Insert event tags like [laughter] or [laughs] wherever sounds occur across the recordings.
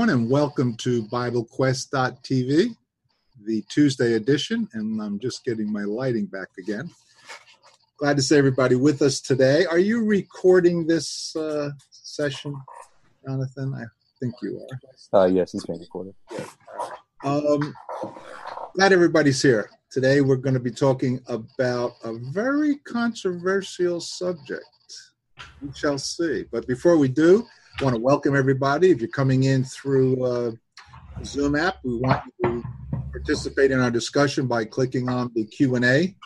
and welcome to BibleQuest.tv, the Tuesday edition. And I'm just getting my lighting back again. Glad to see everybody with us today. Are you recording this uh, session, Jonathan? I think you are. Uh, yes, it's being recorded. Um, glad everybody's here. Today we're going to be talking about a very controversial subject. We shall see. But before we do, want to welcome everybody. If you're coming in through uh, Zoom app, we want you to participate in our discussion by clicking on the Q&A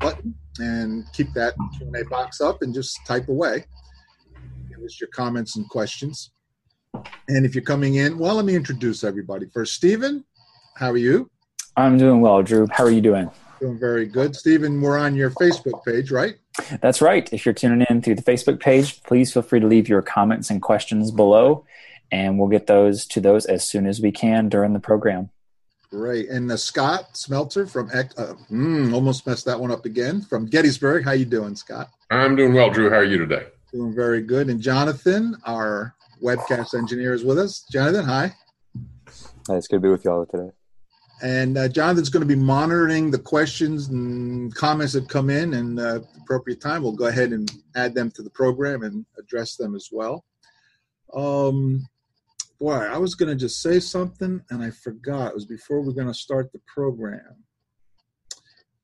button and keep that Q&A box up and just type away. Give us your comments and questions. And if you're coming in, well, let me introduce everybody. First, Stephen, how are you? I'm doing well, Drew. How are you doing? Doing very good. Stephen, we're on your Facebook page, right? That's right. If you're tuning in through the Facebook page, please feel free to leave your comments and questions below, and we'll get those to those as soon as we can during the program. Great. And uh, Scott Smelter from uh, mm, almost messed that one up again from Gettysburg. How you doing, Scott? I'm doing well, Drew. How are you today? Doing very good. And Jonathan, our webcast engineer, is with us. Jonathan, hi. Hi, it's good to be with you all today. And uh, Jonathan's going to be monitoring the questions and comments that come in, and uh, appropriate time, we'll go ahead and add them to the program and address them as well. Um, boy, I was going to just say something and I forgot. It was before we are going to start the program.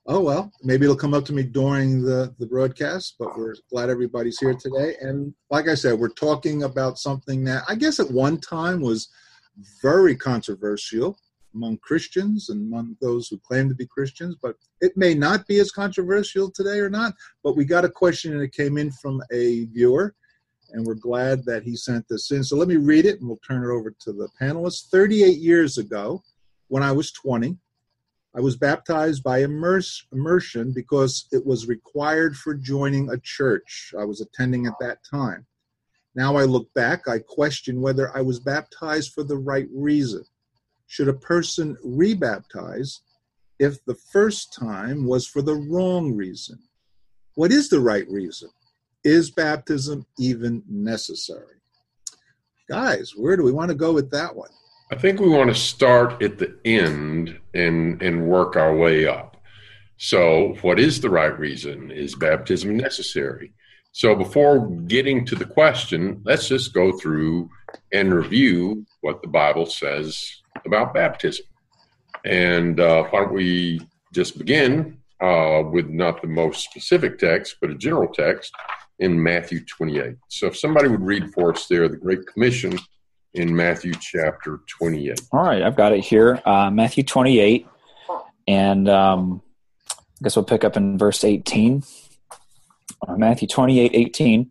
Oh well, maybe it'll come up to me during the the broadcast. But we're glad everybody's here today. And like I said, we're talking about something that I guess at one time was very controversial among Christians and among those who claim to be Christians, but it may not be as controversial today or not. But we got a question and it came in from a viewer, and we're glad that he sent this in. So let me read it and we'll turn it over to the panelists. 38 years ago, when I was 20, I was baptized by immerse, immersion because it was required for joining a church I was attending at that time. Now I look back, I question whether I was baptized for the right reason should a person rebaptize if the first time was for the wrong reason? What is the right reason? Is baptism even necessary? Guys, where do we want to go with that one? I think we want to start at the end and and work our way up. So, what is the right reason? Is baptism necessary? So, before getting to the question, let's just go through and review what the Bible says about baptism. And uh, why don't we just begin uh, with not the most specific text, but a general text in Matthew 28. So if somebody would read for us there, the Great Commission in Matthew chapter 28. All right, I've got it here. Uh, Matthew 28. And um, I guess we'll pick up in verse 18. Uh, Matthew 28 18.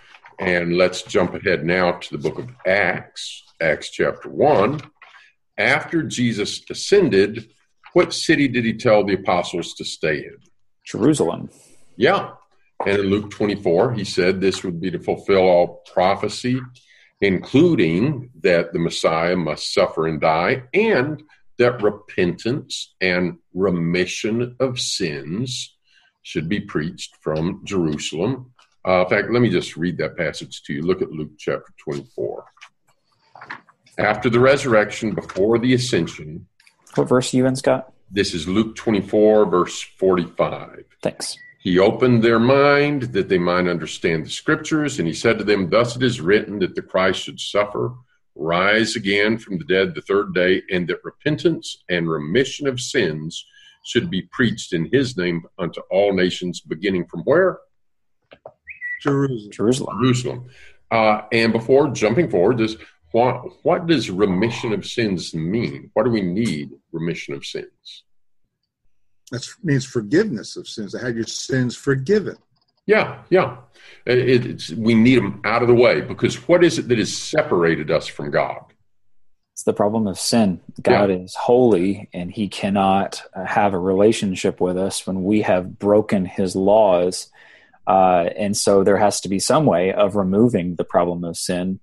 and let's jump ahead now to the book of Acts, Acts chapter 1. After Jesus ascended, what city did he tell the apostles to stay in? Jerusalem. Yeah. And in Luke 24, he said this would be to fulfill all prophecy, including that the Messiah must suffer and die, and that repentance and remission of sins should be preached from Jerusalem uh, in fact, let me just read that passage to you. Look at Luke chapter 24. After the resurrection, before the ascension. What verse are you in, Scott? This is Luke 24, verse 45. Thanks. He opened their mind that they might understand the scriptures, and he said to them, Thus it is written that the Christ should suffer, rise again from the dead the third day, and that repentance and remission of sins should be preached in his name unto all nations, beginning from where? Jerusalem. Jerusalem. Jerusalem. Uh, and before jumping forward, does what, what does remission of sins mean? What do we need remission of sins? That means forgiveness of sins. To have your sins forgiven. Yeah, yeah. It, we need them out of the way because what is it that has separated us from God? It's the problem of sin. God Yeah. is holy and he cannot uh, have a relationship with us when we have broken his laws. Uh, and so there has to be some way of removing the problem of sin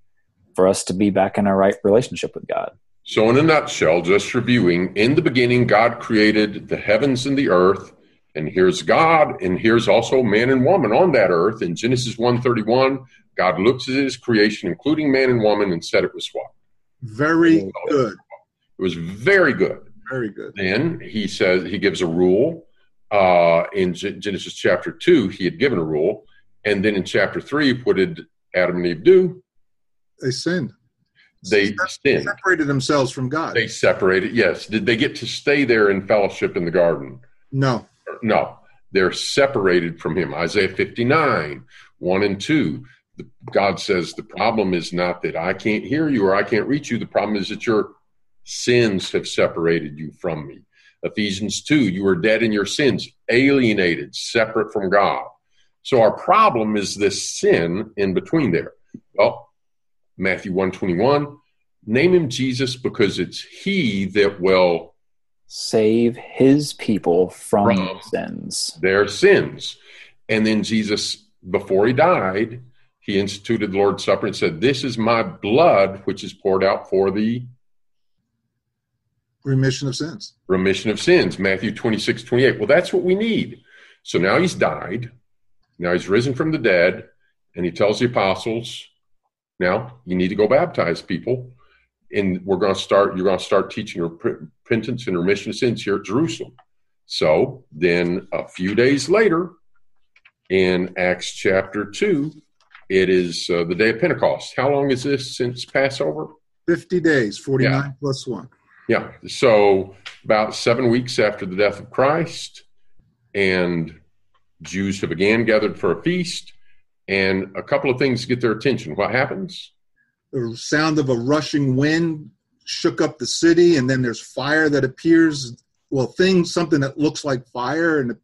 for us to be back in a right relationship with God. So, in a nutshell, just reviewing, in the beginning, God created the heavens and the earth, and here's God, and here's also man and woman on that earth. In Genesis 1:31, God looks at his creation, including man and woman, and said it was what? Very good. It was very good. Very good. Then he says he gives a rule. Uh, in Gen- Genesis chapter two, he had given a rule, and then in chapter three, what did Adam and Eve do? They sinned. They sinned. separated themselves from God. They separated. Yes. Did they get to stay there in fellowship in the garden? no. No. They're separated from him. Isaiah 59, 1 and 2. The, God says the problem is not that I can't hear you or I can't reach you. The problem is that your sins have separated you from me. Ephesians 2, you are dead in your sins, alienated, separate from God. So our problem is this sin in between there. Well, Matthew 121, name him Jesus because it's he that will Save his people from From- sins. their sins. And then Jesus, before he died, he instituted the Lord's Supper and said, This is my blood, which is poured out for the Remission of sins. remission of sins. Matthew 26, 28. Well, that's what we need. So now he's died. Now he's risen from the dead. And he tells the apostles, now you need to go baptize people. And we're going to start, you're going to start teaching repentance and remission of sins here at Jerusalem. So then a few days later, in Acts chapter 2, it is uh, the day of Pentecost. How long is this since Passover? 50 days, 49 plus 1. Yeah. So about seven weeks after the death of Christ, and Jews have again gathered for a feast, and a couple of things get their attention. What happens? The sound of a rushing wind shook up the city, and then there's fire that appears. Well, things, something that looks like fire and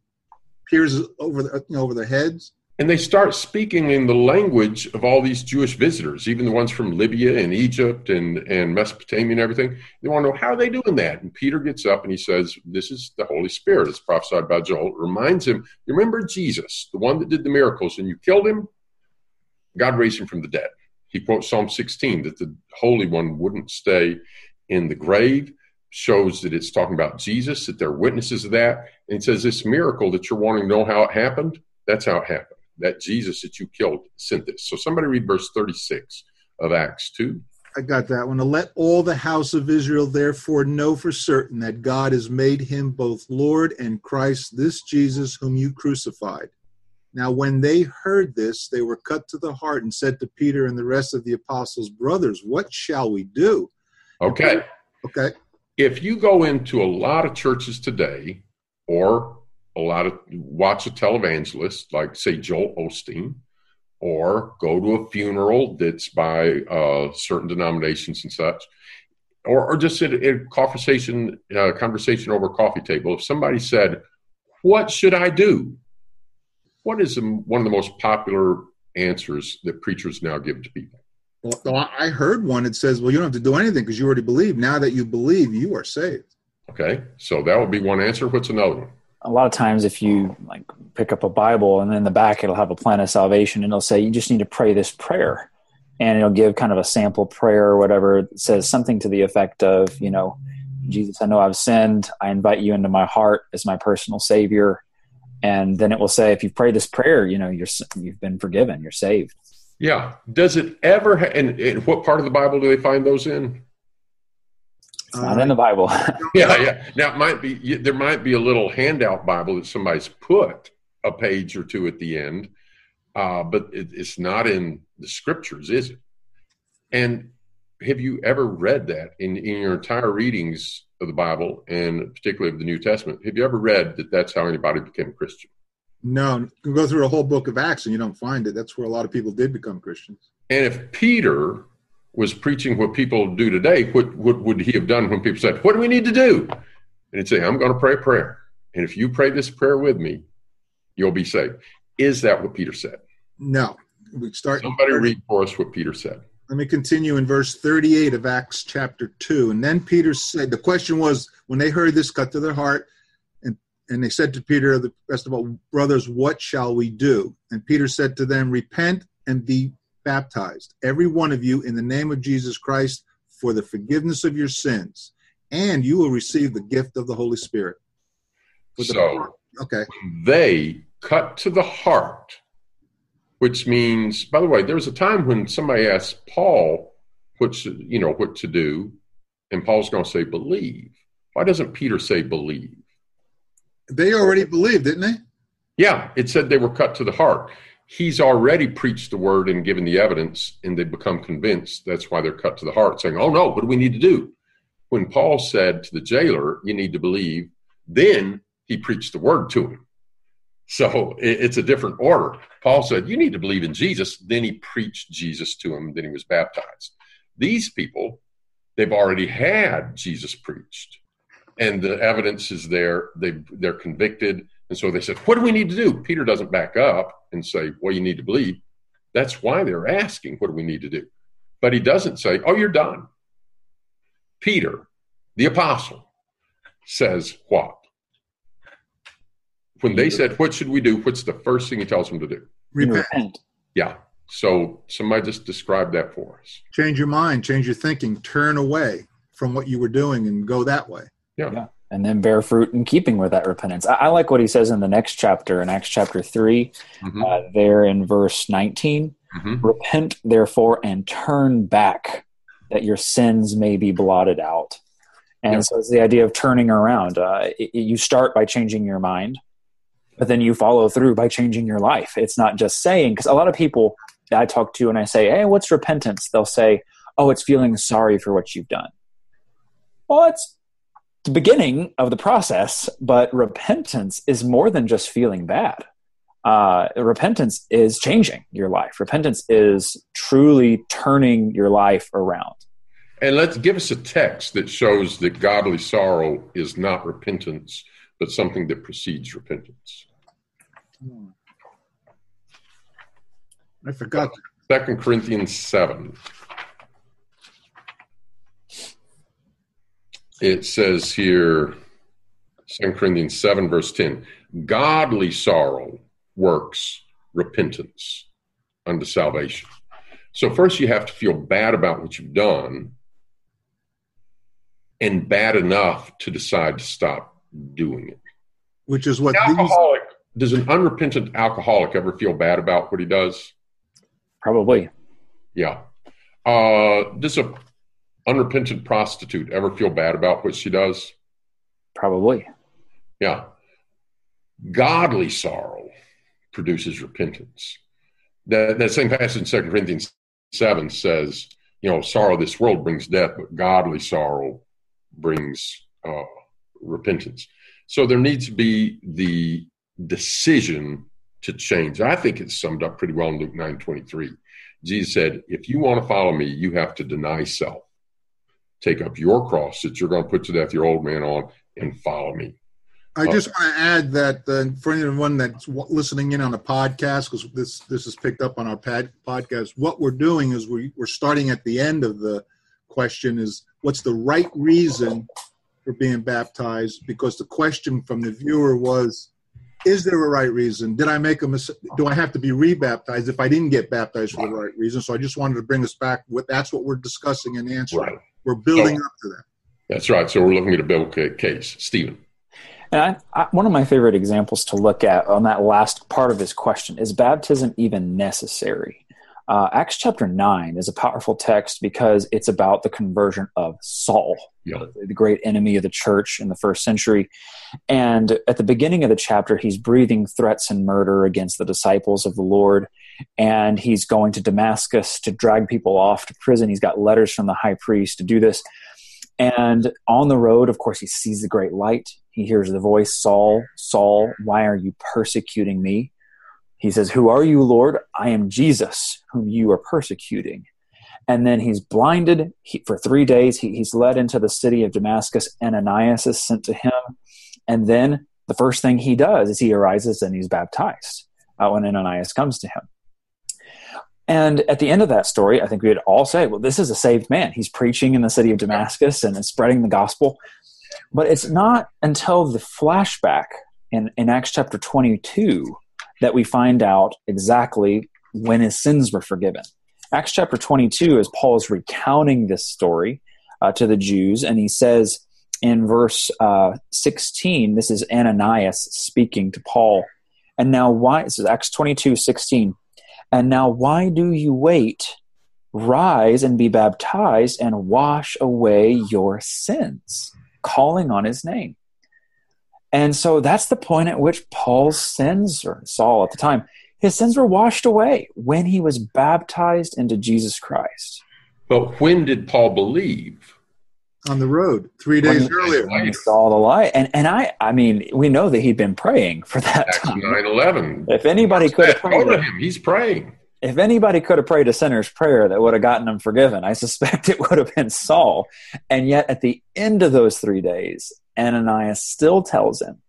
appears over the, over their heads. And they start speaking in the language of all these Jewish visitors, even the ones from Libya and Egypt and, and Mesopotamia and everything. They want to know how are they doing that. And Peter gets up and he says, This is the Holy Spirit. It's prophesied by Joel. It reminds him, You remember Jesus, the one that did the miracles, and you killed him? God raised him from the dead. He quotes Psalm 16 that the Holy One wouldn't stay in the grave, shows that it's talking about Jesus, that they're witnesses of that. And it says, This miracle that you're wanting to know how it happened, that's how it happened. That Jesus that you killed sent this. So somebody read verse 36 of Acts 2. I got that one. To let all the house of Israel therefore know for certain that God has made him both Lord and Christ, this Jesus whom you crucified. Now, when they heard this, they were cut to the heart and said to Peter and the rest of the apostles, Brothers, what shall we do? Okay. Okay. If you go into a lot of churches today or a lot of watch a televangelist like say Joel Osteen or go to a funeral that's by uh, certain denominations and such or, or just a conversation uh, conversation over a coffee table. If somebody said what should I do? What is the, one of the most popular answers that preachers now give to people? Well, I heard one that says, Well, you don't have to do anything because you already believe. Now that you believe, you are saved. okay so that would be one answer. What's another one a lot of times if you like pick up a bible and in the back it'll have a plan of salvation and it'll say you just need to pray this prayer and it'll give kind of a sample prayer or whatever it says something to the effect of you know jesus i know i've sinned i invite you into my heart as my personal savior and then it will say if you pray this prayer you know you're you've been forgiven you're saved Yeah. Does it ever? Ha- and, and what part of the Bible do they find those in? It's not in the bible [laughs] Yeah, yeah. Now it might be there might be a little handout Bible that somebody's put a page or two at the end, uh, but it, it's not in the scriptures, is it? And have you ever read that in, in your entire readings of the Bible, and particularly of the New Testament? Have you ever read that that's how anybody became a Christian? No, you can go through a whole book of Acts and you don't find it. That's where a lot of people did become Christians. And if Peter was preaching what people do today, what, what would he have done when people said, What do we need to do? And he'd say, I'm going to pray a prayer. And if you pray this prayer with me, you'll be saved. Is that what Peter said? No, we start. Somebody read for us what Peter said. Let me continue in verse 38 of Acts chapter 2. And then Peter said, the question was, when they heard this, cut to their heart, and, and they said to Peter, the rest of all, brothers, what shall we do? And Peter said to them, repent and be baptized, every one of you, in the name of Jesus Christ, for the forgiveness of your sins, and you will receive the gift of the Holy Spirit. With so, the, okay. They cut to the heart which means, by the way, there was a time when somebody asked Paul, what you know, what to do, and Paul's going to say, believe. Why doesn't Peter say believe? They already believed, didn't they? Yeah, it said they were cut to the heart. He's already preached the word and given the evidence, and they become convinced. That's why they're cut to the heart, saying, Oh no, what do we need to do? When Paul said to the jailer, You need to believe, then he preached the word to him. So it's a different order. Paul said, You need to believe in Jesus. Then he preached Jesus to him. Then he was baptized. These people, they've already had Jesus preached, and the evidence is there. They, they're convicted. And so they said, What do we need to do? Peter doesn't back up and say, Well, you need to believe. That's why they're asking, What do we need to do? But he doesn't say, Oh, you're done. Peter, the apostle, says, What? when they said, "What should we do?" What's the first thing he tells them to do? Repent. Yeah. So somebody just describe that for us. Change your mind, change your thinking, turn away from what you were doing and go that way. Yeah. yeah. And then bear fruit in keeping with that repentance. I, I like what he says in the next chapter, in Acts chapter 3, mm-hmm. uh, there in verse 19. Mm-hmm. Repent, therefore, and turn back that your sins may be blotted out. And yeah. so it's the idea of turning around. Uh, it, you start by changing your mind but then you follow through by changing your life. It's not just saying, because a lot of people I talk to and I say, Hey, what's repentance? They'll say, Oh, it's feeling sorry for what you've done. Well, it's the beginning of the process, but repentance is more than just feeling bad. Uh, repentance is changing your life. Repentance is truly turning your life around. And let's give us a text that shows that godly sorrow is not repentance but something that precedes repentance. I forgot. Second Corinthians 7. It says here, Second Corinthians 7, verse 10 Godly sorrow works repentance unto salvation. So, first you have to feel bad about what you've done and bad enough to decide to stop doing it. Which is what alcoholic these... does an unrepentant alcoholic ever feel bad about what he does? Probably. Yeah. Uh, does a unrepentant prostitute ever feel bad about what she does? Probably. Yeah. Godly sorrow produces repentance. That, that same passage in Second Corinthians 7 says, you know, sorrow this world brings death, but godly sorrow brings uh, repentance. So there needs to be the decision to change. I think it's summed up pretty well in Luke 9 23. Jesus said, If you want to follow me, you have to deny self, take up your cross that you're going to put to death your old man on, and follow me. I just want to add that uh, for anyone that's listening in on the podcast, because this this is picked up on our pad, podcast, what we're doing is we, we're starting at the end of the question is what's the right reason for being baptized? Because the question from the viewer was is there a right reason? Did i make a mistake do i have to be rebaptized if i didn't get baptized for the right reason? So i just wanted to bring us back with that's what we're discussing and answering. Right. We're building so, up to that that's right so we're looking at a biblical case stephen and I, I, one of my favorite examples to look at on that last part of his question is baptism even necessary uh, Acts chapter 9 is a powerful text because it's about the conversion of Saul, yeah. the great enemy of the church in the first century. And at the beginning of the chapter, he's breathing threats and murder against the disciples of the Lord. And he's going to Damascus to drag people off to prison. He's got letters from the high priest to do this. And on the road, of course, he sees the great light. He hears the voice, Saul, Saul, why are you persecuting me? He says, Who are you, Lord? I am Jesus, whom you are persecuting. And then he's blinded he, for three days. He, he's led into the city of Damascus. Ananias is sent to him. And then the first thing he does is he arises and he's baptized uh, when Ananias comes to him. And at the end of that story, I think we would all say, well, this is a saved man. He's preaching in the city of Damascus and spreading the gospel. But it's not until the flashback in, in Acts chapter 22 that we find out exactly when his sins were forgiven. Acts chapter 22 is Paul is recounting this story uh, to the Jews, and he says in verse uh, 16, this is Ananias speaking to Paul. And now, why? This is Acts 22 16. And now, why do you wait? Rise and be baptized and wash away your sins, calling on his name. And so that's the point at which Paul's sins, or Saul at the time, his sins were washed away when he was baptized into Jesus Christ. But when did Paul believe? On the road, three days When- earlier. When he saw the light. And and I I mean, we know that he'd been praying for that Acts time. 9 11. If anybody could have prayed to him. He's praying. if anybody could have prayed a sinner's prayer that would have gotten him forgiven, I suspect [laughs] it would have been Saul. And yet, at the end of those three days, Ananias still tells him,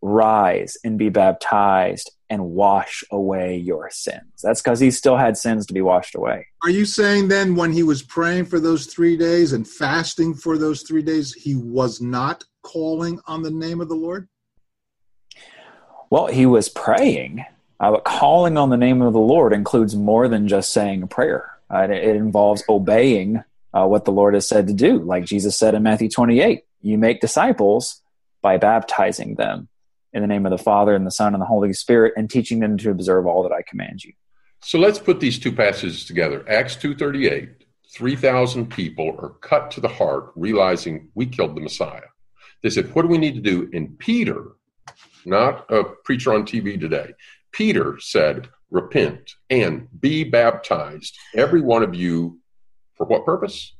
Rise and be baptized and wash away your sins. That's because he still had sins to be washed away. Are you saying then when he was praying for those three days and fasting for those three days, he was not calling on the name of the Lord? Well, he was praying, uh, but calling on the name of the Lord includes more than just saying a prayer. Uh, it, it involves obeying uh, what the Lord has said to do. Like Jesus said in Matthew 28, you make disciples by baptizing them in the name of the Father and the Son and the Holy Spirit and teaching them to observe all that I command you. So let's put these two passages together. Acts 2.38, 3,000 people are cut to the heart, realizing we killed the Messiah. They said, what do we need to do? And Peter, not a preacher on TV today, Peter said, repent and be baptized, every one of you, for what purpose?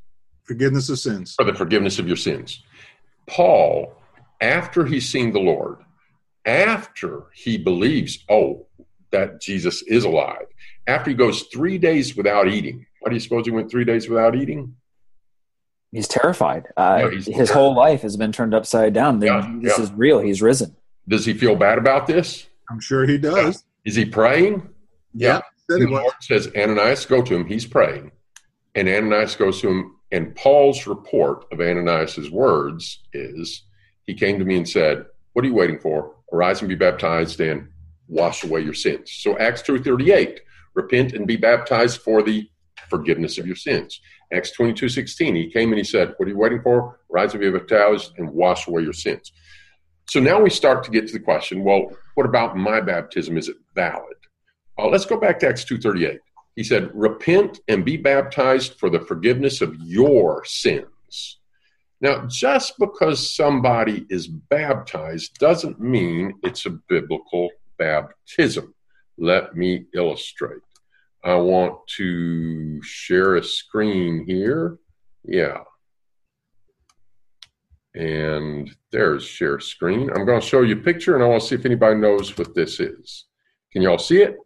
Forgiveness of sins. For the forgiveness of your sins. Paul, after he's seen the Lord, after he believes, oh, that Jesus is alive, after he goes three days without eating, why do you suppose he went three days without eating? He's terrified. Uh, Yeah, he's his terrified. whole life has been turned upside down. Yeah, this yeah. is real. He's risen. Does he feel bad about this? I'm sure he does. Is he praying? Yeah. Said The. Lord says, Ananias, go to him. He's praying. And Ananias goes to him. And Paul's report of Ananias's words is, he came to me and said, What are you waiting for? Arise and be baptized and wash away your sins. So Acts 2.38, repent and be baptized for the forgiveness of your sins. Acts 22.16, he came and he said, What are you waiting for? Arise and be baptized and wash away your sins. So now we start to get to the question, well, what about my baptism? Is it valid? Uh, let's go back to Acts 2.38. He said, repent and be baptized for the forgiveness of your sins. Now, just because somebody is baptized doesn't mean it's a biblical baptism. Let me illustrate. I want to share a screen here. Yeah. And there's share screen. I'm going to show you a picture and I want to see if anybody knows what this is. Can y'all see it?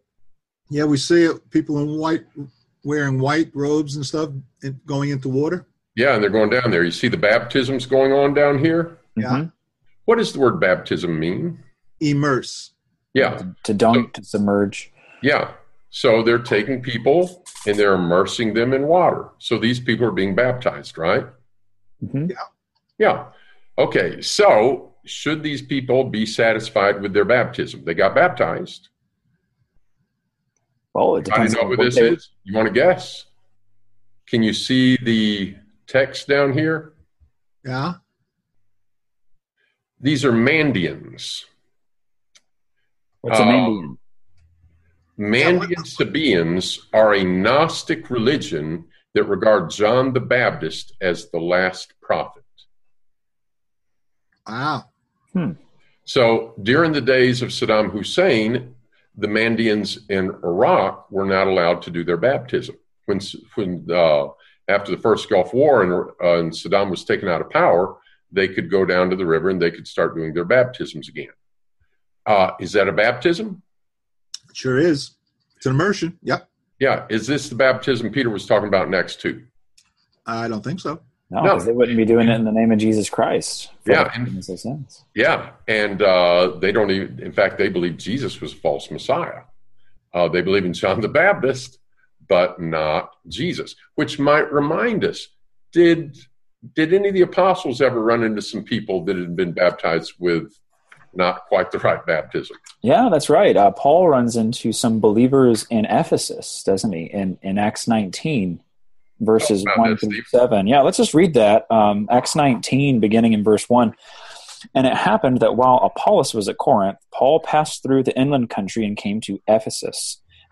Yeah, we see it. People in white, wearing white robes and stuff, going into water. Yeah, and they're going down there. You see the baptisms going on down here? Yeah. Mhm. What does the word baptism mean? Immerse. Yeah, To dunk, to submerge. yeah. So they're taking people and they're immersing them in water. So these people are being baptized, right? Mhm. Yeah. Okay, so should these people be satisfied with their baptism? They got baptized. Well, it I know on what what this they- is. You want to guess? Can you see the text down here? Yeah. These are Mandeans. What's a Uh, Mandean? Mandean Sabaeans are a Gnostic religion that regard John the Baptist as the last prophet. Wow. So during the days of Saddam Hussein, the Mandeans in Iraq were not allowed to do their baptism. When, when uh, after the first Gulf War and, uh, and Saddam was taken out of power, they could go down to the river and they could start doing their baptisms again. Uh, is that a baptism? It sure is. It's an immersion. Yep. Yeah. Is this the baptism Peter was talking about Acts 2? I don't think so. No, no. they wouldn't be doing it in the name of Jesus Christ. Yeah, the and- forgiveness of sins. Yeah, and uh, they don't even. In fact, they believe Jesus was a false Messiah. Uh, they believe in John the Baptist, but not Jesus, which might remind us did did any of the apostles ever run into some people that had been baptized with not quite the right baptism? Yeah, that's right. Uh, Paul runs into some believers in Ephesus, doesn't he? In in Acts 19, verses Oh, wow, 1 that's through. 7. Yeah, let's just read that. Um, Acts 19, beginning in verse 1. And it happened that while Apollos was at Corinth, Paul passed through the inland country and came to Ephesus.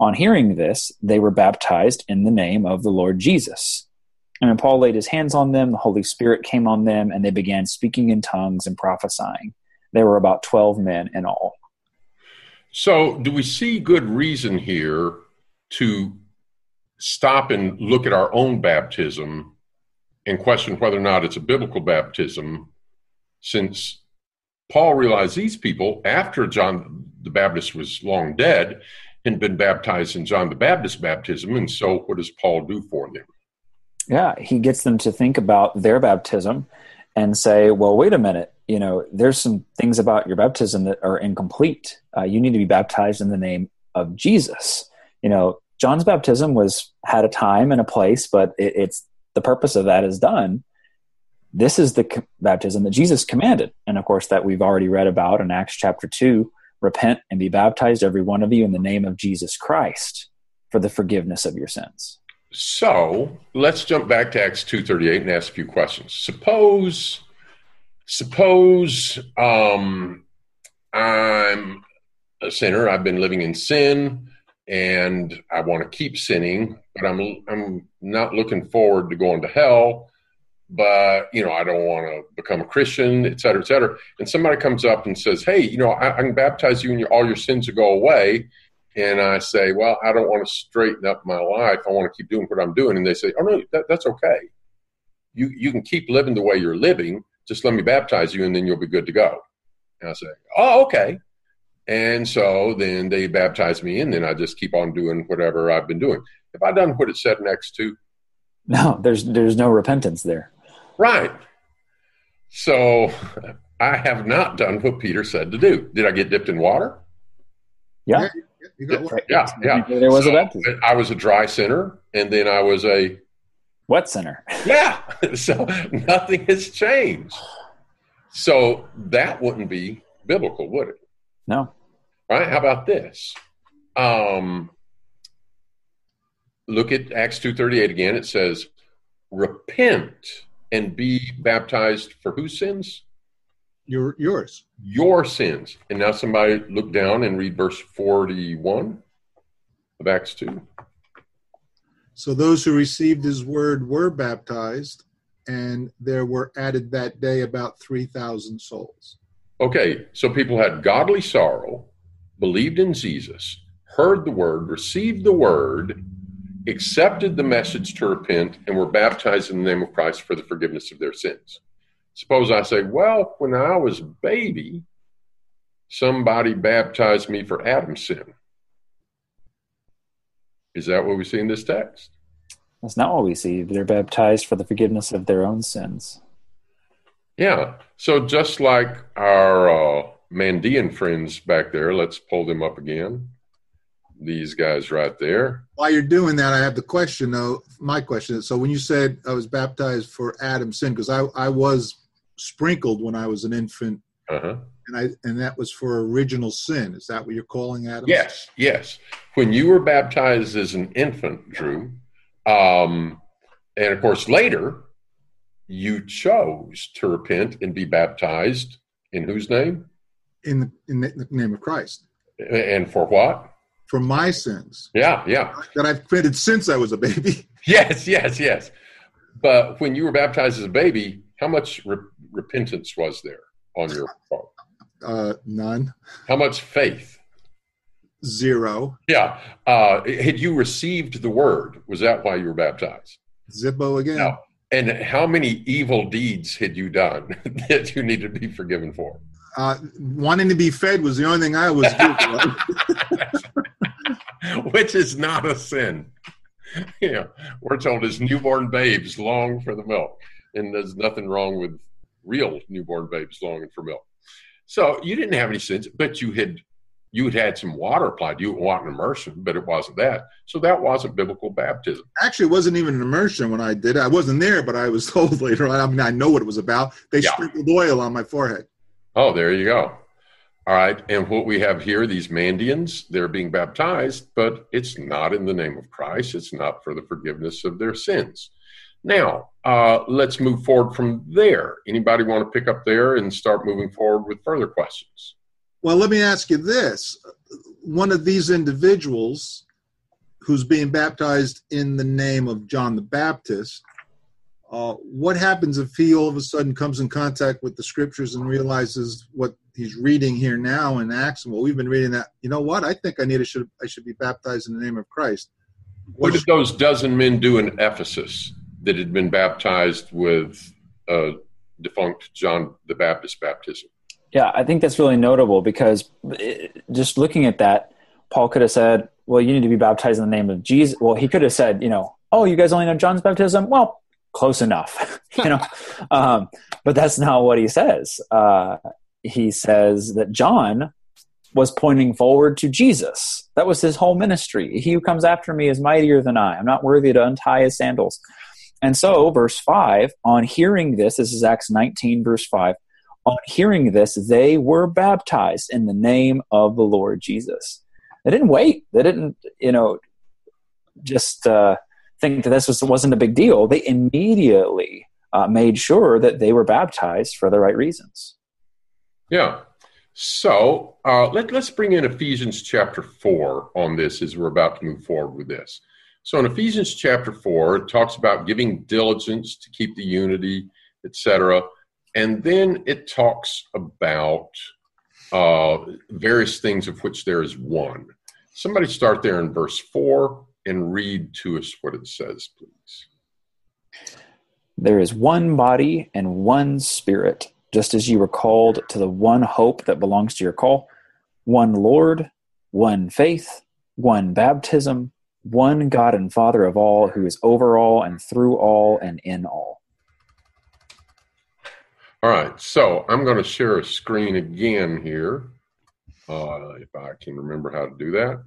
On hearing this, they were baptized in the name of the Lord Jesus. And when Paul laid his hands on them, the Holy Spirit came on them, and they began speaking in tongues and prophesying. There were about 12 men in all. So, do we see good reason here to stop and look at our own baptism and question whether or not it's a biblical baptism? Since Paul realized these people, after John the Baptist was long dead, been baptized in John the Baptist baptism. And so, what does Paul do for them? Yeah, he gets them to think about their baptism and say, well, wait a minute, you know, there's some things about your baptism that are incomplete. Uh, you need to be baptized in the name of Jesus. You know, John's baptism was had a time and a place, but it, it's the purpose of that is done. This is the co- baptism that Jesus commanded, and of course that we've already read about in Acts chapter two. Repent and be baptized, every one of you, in the name of Jesus Christ, for the forgiveness of your sins. So let's jump back to Acts two thirty eight and ask a few questions. Suppose, suppose um, I'm a sinner. I've been living in sin, and I want to keep sinning, but I'm I'm not looking forward to going to hell. But you know, I don't want to become a Christian, et cetera, et cetera. And somebody comes up and says, "Hey, you know, I, I can baptize you, and your, all your sins will go away." and I say, "Well, I don't want to straighten up my life. I want to keep doing what I'm doing." And they say, "Oh no, that, that's okay. You you can keep living the way you're living. Just let me baptize you, and then you'll be good to go." And I say, "Oh, okay." And so then they baptize me, and then I just keep on doing whatever I've been doing. Have I done what it said Acts 2? No, there's there's no repentance there. Right. So I have not done what Peter said to do. Did I get dipped in water? Yeah, You got one. Right. Yeah, yeah. There was So, a baptism. I was a dry sinner, and then I was a Wet sinner. Yeah. [laughs] So nothing has changed. So that wouldn't be biblical, would it? No. Right? How about this? Um, look at Acts 2.38 again. It says, repent and be baptized for whose sins? Your, yours. Your sins. And now somebody look down and read verse 41 of Acts 2. So those who received his word were baptized, and there were added that day about 3,000 souls. Okay, so people had godly sorrow, believed in Jesus, heard the word, received the word, accepted the message to repent, and were baptized in the name of Christ for the forgiveness of their sins. Suppose I say, well, when I was a baby, somebody baptized me for Adam's sin. Is that what we see in this text? That's not what we see. They're baptized for the forgiveness of their own sins. Yeah. So just like our uh, Mandean friends back there, let's pull them up again. These guys right there. While you're doing that, I have the question, though. My question is so when you said I was baptized for Adam's sin, because I, I was sprinkled when I was an infant, Uh-huh. and I and that was for original sin. Is that what you're calling Adam? Yes, yes. When you were baptized as an infant, Drew, um, and of course later, you chose to repent and be baptized in whose name In the, in the name of Christ. and for what? For my sins Yeah, yeah. that I've committed since I was a baby. [laughs] Yes, yes, yes. But when you were baptized as a baby, how much re- repentance was there on your part? Uh, none. How much faith? Zero. Yeah. Uh, had you received the word? Was that why you were baptized? Zippo again. No. And how many evil deeds had you done [laughs] that you need to be forgiven for? Uh, wanting to be fed was the only thing I was [laughs] doing. [laughs] Which is not a sin. [laughs] You know, we're told as newborn babes long for the milk, and there's nothing wrong with real newborn babes longing for milk. So you didn't have any sins, but you had you had had some water applied. You want an immersion, but it wasn't that. So that wasn't biblical baptism. Actually, it wasn't even an immersion when I did it. I wasn't there, but I was [laughs] told later on. I mean, I know what it was about. They yeah. sprinkled oil on my forehead. Oh, there you go. All right. And what we have here, these Mandeans, they're being baptized, but it's not in the name of Christ. It's not for the forgiveness of their sins. Now, uh, let's move forward from there. Anybody want to pick up there and start moving forward with further questions? Well, let me ask you this. One of these individuals who's being baptized in the name of John the Baptist, uh, what happens if he all of a sudden comes in contact with the scriptures and realizes what he's reading here now in Acts? Well, we've been reading that. You know what? I think I need to should I should be baptized in the name of Christ. What, what did those dozen men do in Ephesus that had been baptized with uh, defunct John the Baptist baptism? Yeah, I think that's really notable because it, just looking at that, Paul could have said, "Well, you need to be baptized in the name of Jesus." Well, he could have said, "You know, oh, you guys only know John's baptism." Well, close enough, [laughs] you know. um, but that's not what he says. Uh, he says that John was pointing forward to Jesus. That was his whole ministry. He who comes after me is mightier than I. I'm not worthy to untie his sandals. And so, verse 5, on hearing this, this is Acts 19, verse 5, on hearing this, they were baptized in the name of the Lord Jesus. They didn't wait. They didn't, you know, just uh, think that this was, wasn't a big deal. They immediately uh, made sure that they were baptized for the right reasons. Yeah. So uh, let, let's bring in Ephesians chapter 4 on this as we're about to move forward with this. So in Ephesians chapter 4, it talks about giving diligence to keep the unity, etc. And then it talks about uh, various things of which there is one. Somebody start there in verse 4 and read to us what it says, please. There is one body and one spirit, just as you were called to the one hope that belongs to your call, one Lord, one faith, one baptism, one God and Father of all, who is over all and through all and in all. All right, so I'm going to share a screen again here, uh, if I can remember how to do that.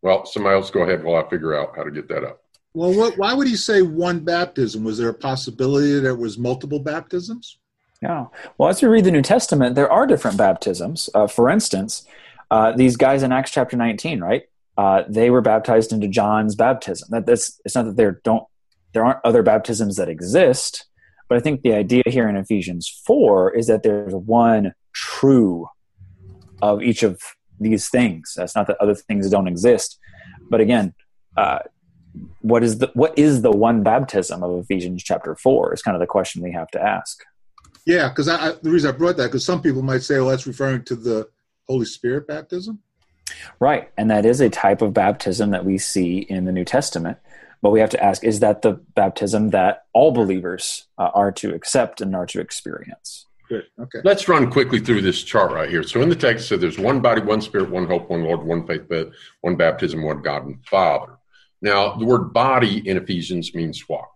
Well, somebody else go ahead while I figure out how to get that up. Well, what, why would he say one baptism? Was there a possibility that there was multiple baptisms? Yeah. Well, as we read the New Testament, there are different baptisms. Uh, for instance, uh, these guys in Acts chapter 19, right? Uh, they were baptized into John's baptism. That that's it's not that there don't there aren't other baptisms that exist, but I think the idea here in Ephesians 4 is that there's one true of each of these things. That's not that other things don't exist. But again, uh, what is the what is the one baptism of Ephesians chapter 4 is kind of the question we have to ask. Yeah, because the reason I brought that because some people might say, well, that's referring to the Holy Spirit baptism. Right, and that is a type of baptism that we see in the New Testament. But we have to ask is that the baptism that all believers uh, are to accept and are to experience? Good. Okay. Let's run quickly through this chart right here. So in the text, so there's one body, one spirit, one hope, one Lord, one faith, one baptism, one God and Father. Now, the word body in Ephesians means what?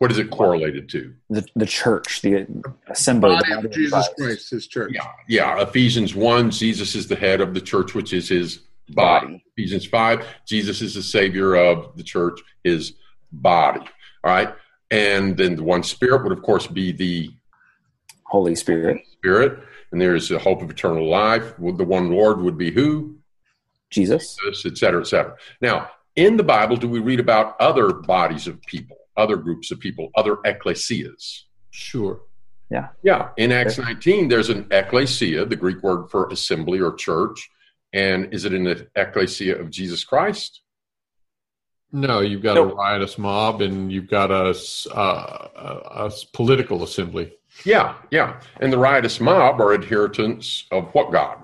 What is it correlated to? The, the church, the assembly. Body of Jesus Christ, his church. Yeah, yeah. Ephesians 1, Jesus is the head of the church, which is his body. body. Ephesians 5, Jesus is the savior of the church, his body. All right. And then the one spirit would, of course, be the Holy Spirit. Spirit. And there's a hope of eternal life. The one Lord would be who? Jesus. Jesus, et cetera, et cetera. Now, in the Bible, do we read about other bodies of people, other groups of people, other ecclesias? Sure. Yeah. Yeah. In Acts 19, there's an ecclesia, the Greek word for assembly or church. And is it in the ecclesia of Jesus Christ? No, you've got a riotous mob and you've got a, a, a political assembly. Yeah, yeah. And the riotous mob are adherents of what God?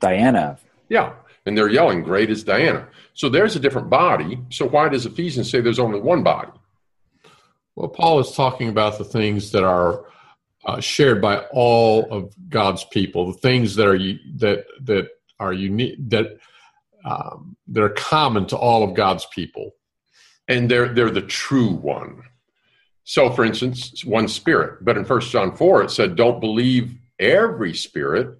Diana. Yeah. And they're yelling, Great is Diana. So there's a different body. So why does Ephesians say there's only one body? Well, Paul is talking about the things that are uh, shared by all of God's people, the things that are that that are unique that um, that are common to all of God's people, and they're they're the true one. So, for instance, one spirit. But in First John four, it said, "Don't believe every spirit,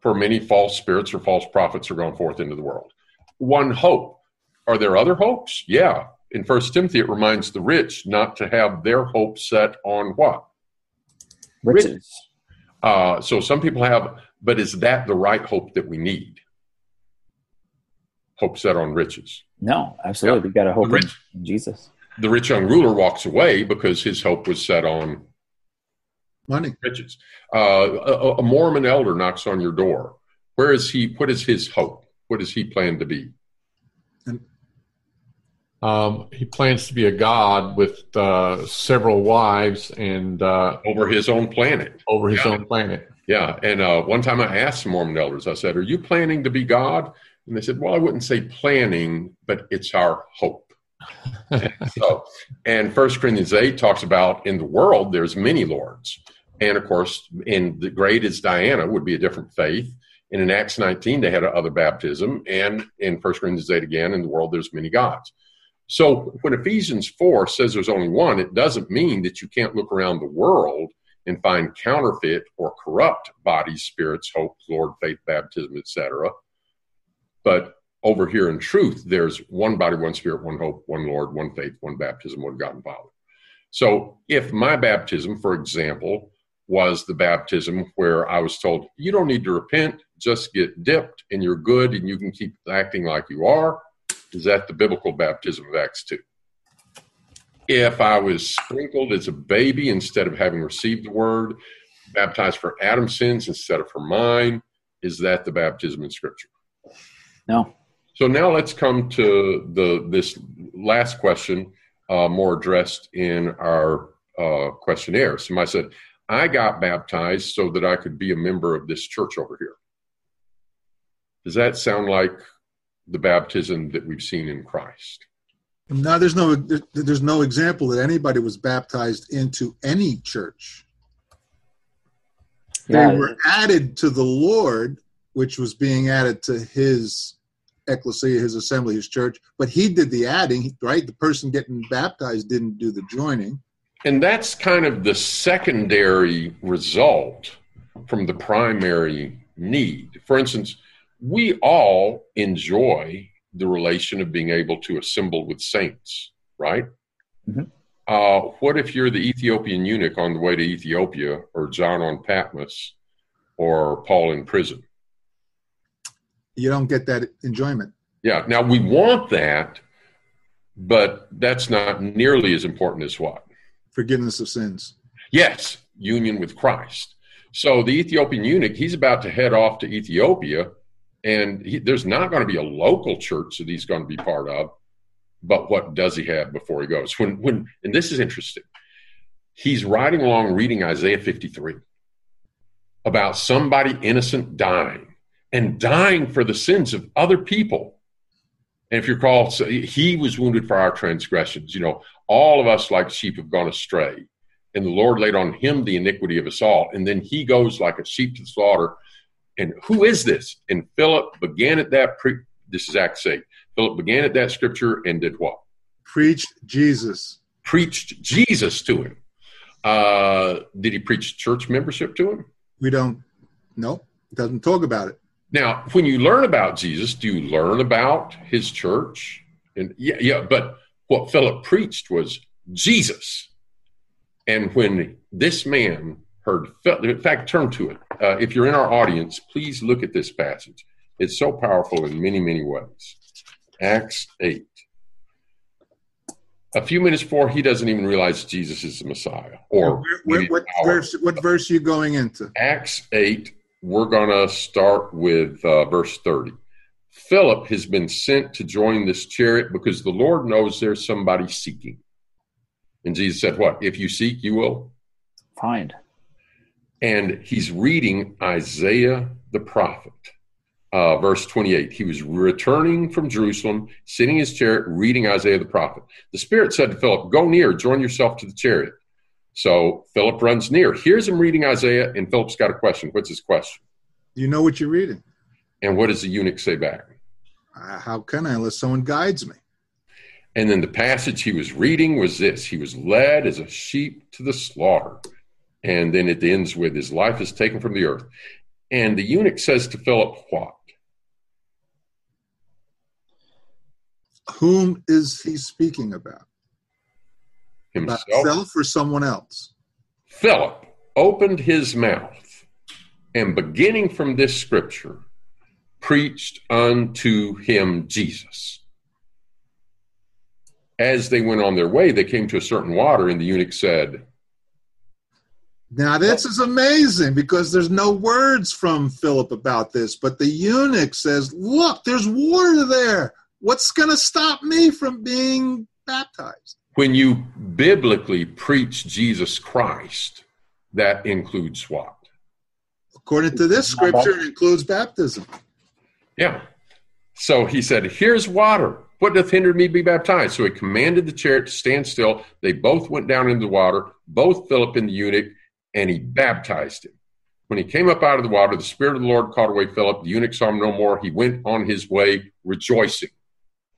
for many false spirits or false prophets are gone forth into the world." One hope. Are there other hopes? Yeah. In First Timothy, it reminds the rich not to have their hope set on what riches. Uh, so some people have, but is that the right hope that we need? Hope set on riches. No, absolutely. Yeah. We got to hope rich, in Jesus. The rich young ruler walks away because his hope was set on money, riches. Uh, a, a Mormon elder knocks on your door. Where is he? What is his hope? What does he plan to be? Um, he plans to be a god with uh, several wives and uh, over his own planet. Over his yeah. own planet. Yeah. And uh, one time I asked some Mormon elders, I said, Are you planning to be God? And they said, Well, I wouldn't say planning, but it's our hope. [laughs] and so, and First Corinthians 8 talks about in the world, there's many lords. And of course, in the great is Diana, would be a different faith. And in Acts 19, they had other baptism. And in First Corinthians 8 again, in the world, there's many gods. So when Ephesians 4 says there's only one, it doesn't mean that you can't look around the world and find counterfeit or corrupt bodies, spirits, hope, Lord, faith, baptism, etc. But over here in truth, there's one body, one spirit, one hope, one Lord, one faith, one baptism, one God and Father. So if my baptism, for example, was the baptism where I was told, you don't need to repent, just get dipped and you're good and you can keep acting like you are, is that the biblical baptism of Acts 2? If I was sprinkled as a baby instead of having received the word, baptized for Adam's sins instead of for mine, is that the baptism in Scripture? No. So now let's come to the this last question, uh, more addressed in our uh, questionnaire. Somebody said, "I got baptized so that I could be a member of this church over here." Does that sound like the baptism that we've seen in Christ. No, there's no there's no example that anybody was baptized into any church. Yeah. They were added to the Lord, which was being added to his ecclesia, his assembly, his church. But he did the adding, right? The person getting baptized didn't do the joining. And that's kind of the secondary result from the primary need. For instance, we all enjoy the relation of being able to assemble with saints, right? Mm-hmm. Uh, what if you're the Ethiopian eunuch on the way to Ethiopia, or John on Patmos, or Paul in prison? You don't get that enjoyment. Yeah. Now we want that, but that's not nearly as important as what? Forgiveness of sins. Yes, union with Christ. So the Ethiopian eunuch, he's about to head off to Ethiopia and he, there's not going to be a local church that he's going to be part of. But what does he have before he goes? When when and this is interesting. He's riding along reading Isaiah 53 about somebody innocent dying and dying for the sins of other people. And if you recall, so he was wounded for our transgressions. You know, all of us like sheep have gone astray, and the Lord laid on him the iniquity of us all. And then he goes like a sheep to the slaughter, and who is this? And Philip began at that. Pre- this is Acts 8. Philip began at that scripture and did what? Preached Jesus. Preached Jesus to him. Uh, did he preach church membership to him? We don't. No, doesn't talk about it. Now, when you learn about Jesus, do you learn about his church? And yeah, yeah, but what Philip preached was Jesus. And when this man heard. In fact, turn to it. Uh, if you're in our audience, please look at this passage. It's so powerful in many, many ways. Acts 8. A few minutes before, he doesn't even realize Jesus is the Messiah. Or where, what, verse, what verse are you going into? Acts 8. We're going to start with uh, verse 30. Philip has been sent to join this chariot because the Lord knows there's somebody seeking. And Jesus said, What? If you seek, you will find and he's reading Isaiah the prophet. uh, verse 28. He was returning from Jerusalem, sitting in his chariot, reading Isaiah the prophet. The Spirit said to Philip, Go near, join yourself to the chariot. So Philip runs near, hears him reading Isaiah, and Philip's got a question. What's his question? You know what you're reading. And what does the eunuch say back? Uh, how can I unless someone guides me? And then the passage he was reading was this He was led as a sheep to the slaughter. And then it ends with his life is taken from the earth. And the eunuch says to Philip, What? Whom is he speaking about? Himself? About himself or someone else? Philip opened his mouth and beginning from this scripture, preached unto him Jesus. As they went on their way, they came to a certain water, and the eunuch said, Now, this is amazing because there's no words from Philip about this, but the eunuch says, Look, there's water there. What's going to stop me from being baptized? When you biblically preach Jesus Christ, that includes what? According to this scripture, it includes baptism. Yeah. So he said, Here's water. What doth hinder me be baptized? So he commanded the chariot to stand still. They both went down into the water, both Philip and the eunuch, and he baptized him. When he came up out of the water, the Spirit of the Lord caught away Philip. The eunuch saw him no more. He went on his way rejoicing.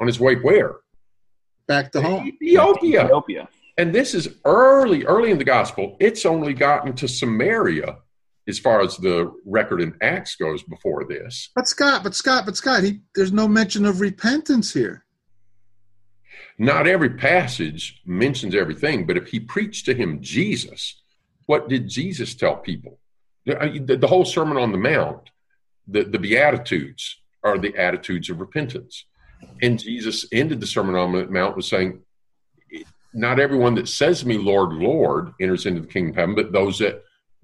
On his way where? Back to home. Ethiopia. Ethiopia. And this is early, early in the gospel. It's only gotten to Samaria as far as the record in Acts goes before this. But Scott, but Scott, but Scott, he, there's no mention of repentance here. Not every passage mentions everything, but if he preached to him Jesus, what did Jesus tell people? The, uh, the, the whole Sermon on the Mount, the, the Beatitudes are the attitudes of repentance. And Jesus ended the Sermon on the Mount with saying, Not everyone that says to me, Lord, Lord, enters into the kingdom of heaven, but those that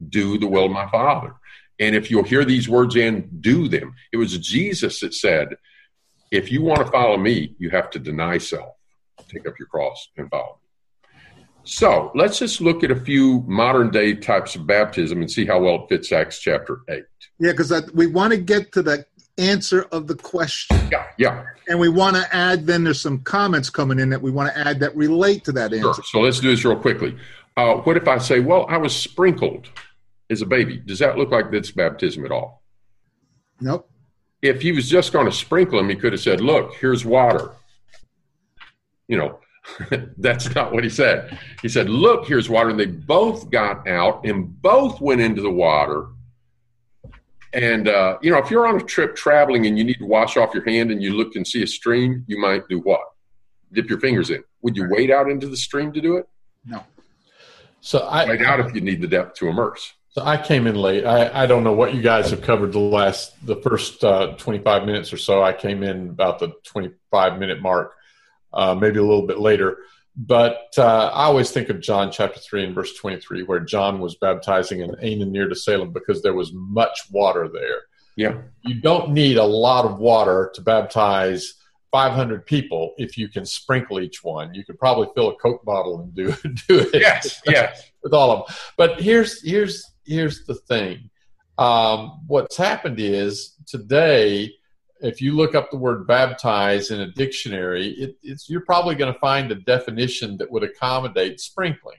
do the will of my Father. And if you'll hear these words and do them, it was Jesus that said, If you want to follow me, you have to deny self, take up your cross, and follow me. So let's just look at a few modern day types of baptism and see how well it fits Acts chapter 8. Yeah, because we want to get to the answer of the question. Yeah, yeah. And we want to add, then there's some comments coming in that we want to add that relate to that answer. Sure. So let's do this real quickly. Uh, what if I say, well, I was sprinkled as a baby? Does that look like that's baptism at all? Nope. If he was just going to sprinkle him, he could have said, look, here's water. You know, [laughs] that's not what he said. He said, look, here's water. And they both got out and both went into the water. And, uh, you know, if you're on a trip traveling and you need to wash off your hand and you look and see a stream, you might do what? Dip your fingers in. Would you wade out into the stream to do it? No. So I Wade out if you need the depth to immerse. So I came in late. I, I don't know what you guys have covered the last the first uh, 25 minutes or so. I came in about the 25 minute mark, uh, maybe a little bit later. But uh, I always think of John chapter 3 and verse 23, where John was baptizing in Aenon near to Salem because there was much water there. Yeah. You don't need a lot of water to baptize 500 people if you can sprinkle each one. You could probably fill a Coke bottle and do, [laughs] do it Yes, yes. [laughs] with all of them. But here's here's here's the thing. Um, what's happened is today, if you look up the word baptize in a dictionary, it, it's you're probably going to find a definition that would accommodate sprinkling.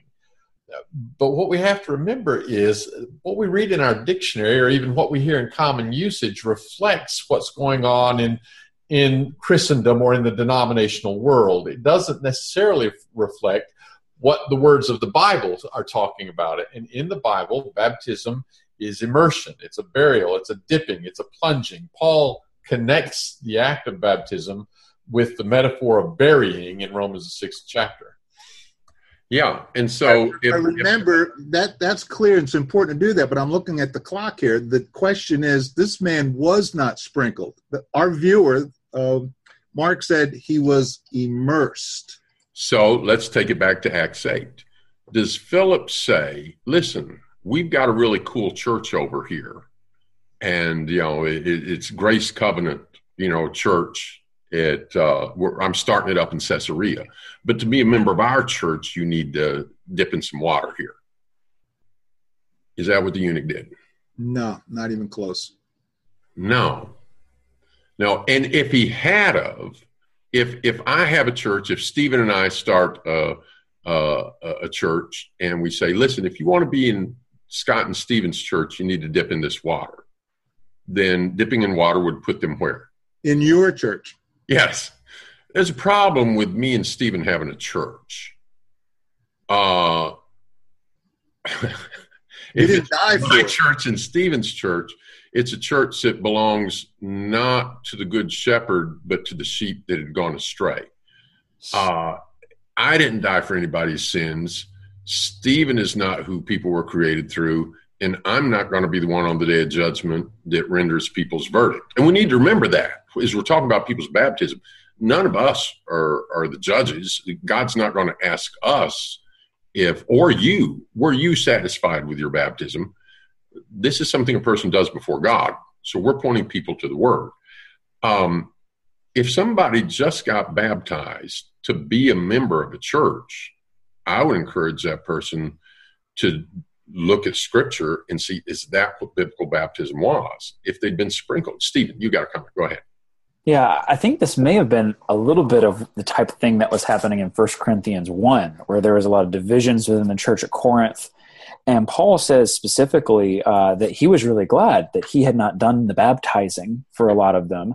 But what we have to remember is what we read in our dictionary, or even what we hear in common usage, reflects what's going on in in Christendom or in the denominational world. It doesn't necessarily reflect what the words of the Bible are talking about it. And in the Bible, baptism is immersion, it's a burial, it's a dipping, it's a plunging. Paul connects the act of baptism with the metaphor of burying in Romans the sixth chapter. Yeah. And so I, if, I remember that that's clear. It's important to do that. But I'm looking at the clock here. The question is, this man was not sprinkled. The, our viewer, uh, Mark said he was immersed. So let's take it back to Acts 8. Does Philip say, listen, we've got a really cool church over here, and, you know, it, it's Grace Covenant, you know, church. It, uh, I'm starting it up in Caesarea. But to be a member of our church, you need to dip in some water here. Is that what the eunuch did? No, not even close. No. No, and if he had of, if if I have a church, if Stephen and I start a, a, a church and we say, listen, if you want to be in Scott and Stephen's church, you need to dip in this water. Then dipping in water would put them where? In your church. Yes. There's a problem with me and Stephen having a church. Uh, [laughs] if die for my it. church and Stephen's church, it's a church that belongs not to the good shepherd, but to the sheep that had gone astray. Uh, I didn't die for anybody's sins. Stephen is not who people were created through, and I'm not going to be the one on the day of judgment that renders people's verdict. And we need to remember that as we're talking about people's baptism. None of us are, are the judges. God's not going to ask us if, or you, were you satisfied with your baptism? This is something a person does before God. So we're pointing people to the Word. Um, if somebody just got baptized to be a member of a church, I would encourage that person to look at scripture and see is that what biblical baptism was? If they'd been sprinkled. Stephen, you got a comment. Go ahead. Yeah, I think this may have been a little bit of the type of thing that was happening in 1 Corinthians 1, where there was a lot of divisions within the church at Corinth. And Paul says specifically uh, that he was really glad that he had not done the baptizing for a lot of them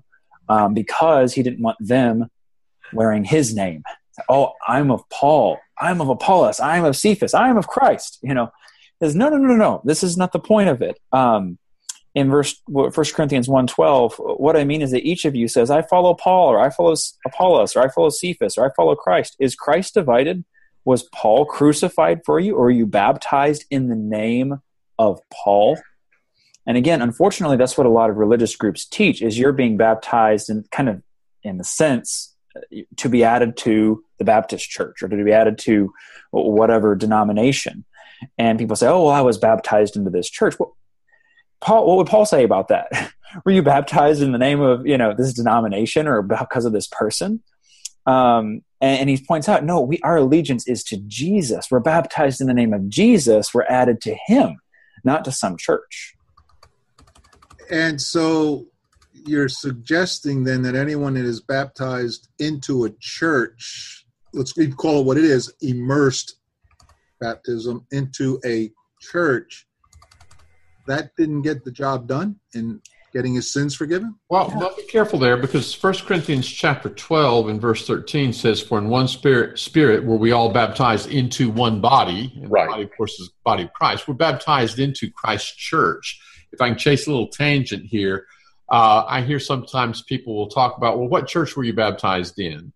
um, because he didn't want them wearing his name. Oh, I'm of Paul. I'm of Apollos. I'm of Cephas. I'm of Christ. You know, says, no, no, no, no. This is not the point of it. Um, in verse First Corinthians 1.12, what I mean is that each of you says, I follow Paul, or I follow Apollos, or I follow Cephas, or I follow Christ. Is Christ divided? Was Paul crucified for you, or are you baptized in the name of Paul? And again, unfortunately, that's what a lot of religious groups teach: is you're being baptized in kind of, in the sense, to be added to the Baptist Church or to be added to whatever denomination. And people say, "Oh, well, I was baptized into this church." Well, Paul, what would Paul say about that? [laughs] Were you baptized in the name of you know this denomination or because of this person? Um, and, he points out, no, we our allegiance is to Jesus. We're baptized in the name of Jesus. We're added to Him, not to some church. And so you're suggesting then that anyone that is baptized into a church, let's call it what it is, immersed baptism into a church, that didn't get the job done in getting his sins forgiven? Well, yeah. be careful there because 1 Corinthians chapter 12 and verse 13 says, For in one spirit, spirit were we all baptized into one body. And right. the body, of course, is the body of Christ. We're baptized into Christ's church. If I can chase a little tangent here, uh, I hear sometimes people will talk about, well, what church were you baptized in?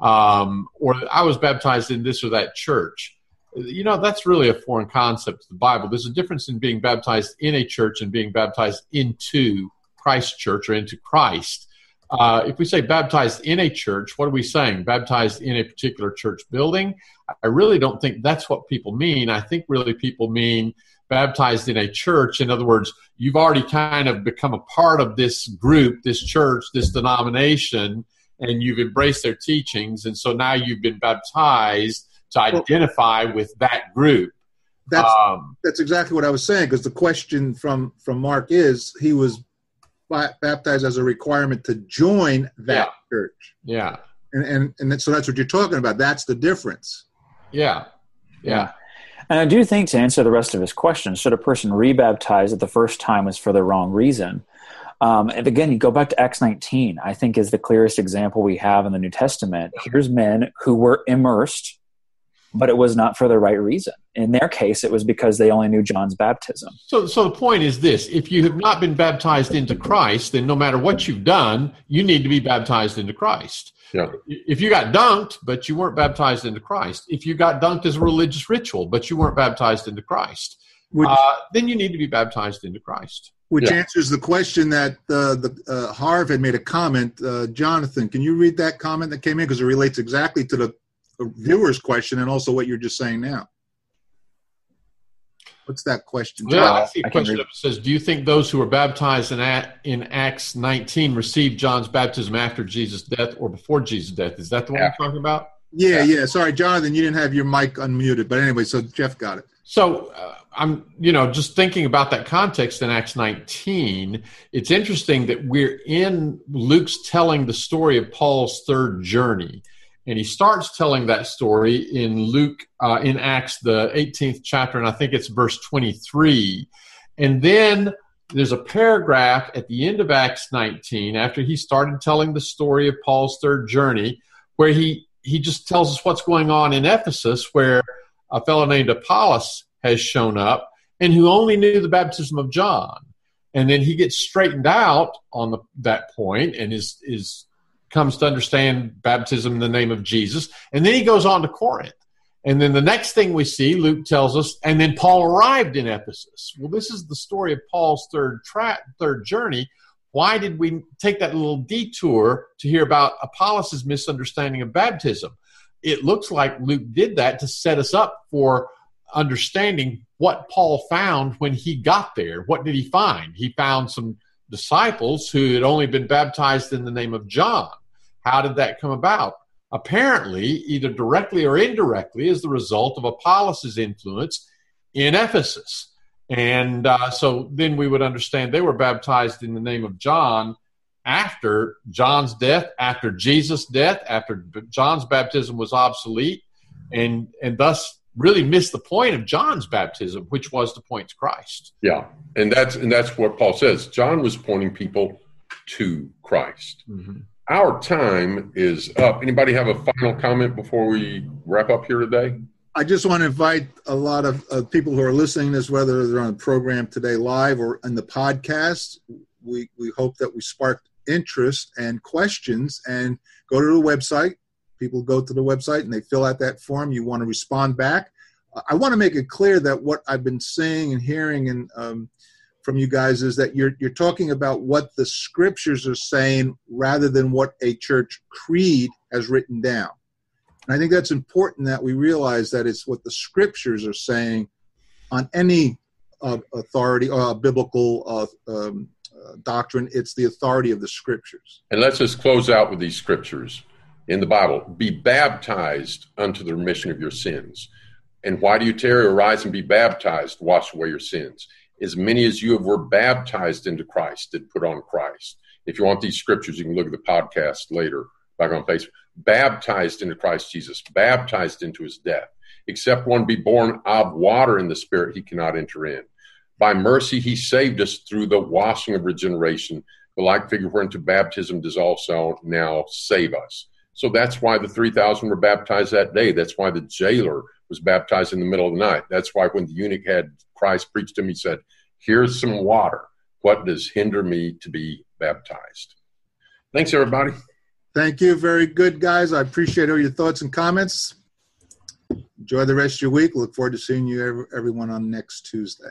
Um, or I was baptized in this or that church. You know, that's really a foreign concept to the Bible. There's a difference in being baptized in a church and being baptized into Christ church or into Christ. Uh, if we say baptized in a church, what are we saying? Baptized in a particular church building? I really don't think that's what people mean. I think really people mean baptized in a church. In other words, you've already kind of become a part of this group, this church, this denomination, and you've embraced their teachings. And so now you've been baptized to identify with that group. That's, um, that's exactly what I was saying because the question from, from Mark is he was baptized as a requirement to join that yeah. church. Yeah. And, and, and so that's what you're talking about. That's the difference. Yeah. Yeah. And I do think to answer the rest of his question, should a person rebaptize at the first time was for the wrong reason? Um, and again, you go back to Acts 19, I think is the clearest example we have in the New Testament. Here's men who were immersed, but it was not for the right reason. In their case, it was because they only knew John's baptism. So, so the point is this if you have not been baptized into Christ, then no matter what you've done, you need to be baptized into Christ. Yeah. If you got dunked, but you weren't baptized into Christ, if you got dunked as a religious ritual, but you weren't baptized into Christ, which, uh, then you need to be baptized into Christ. Which Yeah. answers the question that uh, the uh, Harv had made a comment. Uh, Jonathan, can you read that comment that came in because it relates exactly to the the viewer's question and also what you're just saying now. What's that question? Yeah, I see a I question that says, "Do you think those who were baptized in, in Acts 19 received John's baptism after Jesus' death or before Jesus' death?" Is that the one After. we're talking about? Yeah, yeah. Sorry, Jonathan, you didn't have your mic unmuted, but anyway, so Jeff got it. So uh, I'm, you know, just thinking about that context in Acts 19, it's interesting that we're in Luke's telling the story of Paul's third journey. And he starts telling that story in Luke, uh, in Acts, the 18th chapter, and I think it's verse 23. And then there's a paragraph at the end of Acts 19, after he started telling the story of Paul's third journey, where he, he just tells us what's going on in Ephesus, where a fellow named Apollos has shown up and who only knew the baptism of John. And then he gets straightened out on the, that point and is, is comes to understand baptism in the name of Jesus. And then he goes on to Corinth. And then the next thing we see, Luke tells us, and then Paul arrived in Ephesus. Well, this is the story of Paul's third tra- third journey. Why did we take that little detour to hear about Apollos' misunderstanding of baptism? It looks like Luke did that to set us up for understanding what Paul found when he got there. What did he find? He found some disciples who had only been baptized in the name of John. How did that come about? Apparently, either directly or indirectly, as the result of Apollos' influence in Ephesus. And uh, so then we would understand they were baptized in the name of John after John's death, after Jesus' death, after John's baptism was obsolete, and and thus really missed the point of John's baptism, which was to point to Christ. Yeah, and that's and that's what Paul says. John was pointing people to Christ. Mm-hmm. Our time is up. Anybody have a final comment before we wrap up here today? I just want to invite a lot of uh, people who are listening to this, whether they're on the program today live or in the podcast. We we hope that we sparked interest and questions. And go to the website people go to the website and they fill out that form. You want to respond back. I want to make it clear that what I've been seeing and hearing and um, from you guys is that you're you're talking about what the scriptures are saying rather than what a church creed has written down. And I think that's important that we realize that it's what the scriptures are saying on any uh, authority or uh, biblical uh, um, uh, doctrine. It's the authority of the scriptures. And let's just close out with these scriptures in the Bible be baptized unto the remission of your sins. And why do you tarry? Arise and be baptized, wash away your sins. As many as you have were baptized into Christ did put on Christ. If you want these scriptures, you can look at the podcast later back on Facebook. Baptized into Christ Jesus, baptized into his death. Except one be born of water in the Spirit, he cannot enter in. By mercy, he saved us through the washing of regeneration. The like figure whereunto baptism does also now save us so that's why the 3,000 were baptized that day. That's why the jailer was baptized in the middle of the night. That's why when the eunuch had Christ preached to him, he said, Here's some water. What does hinder me to be baptized? Thanks, everybody. Thank you. Very good, guys. I appreciate all your thoughts and comments. Enjoy the rest of your week. Look forward to seeing you, everyone, on next Tuesday.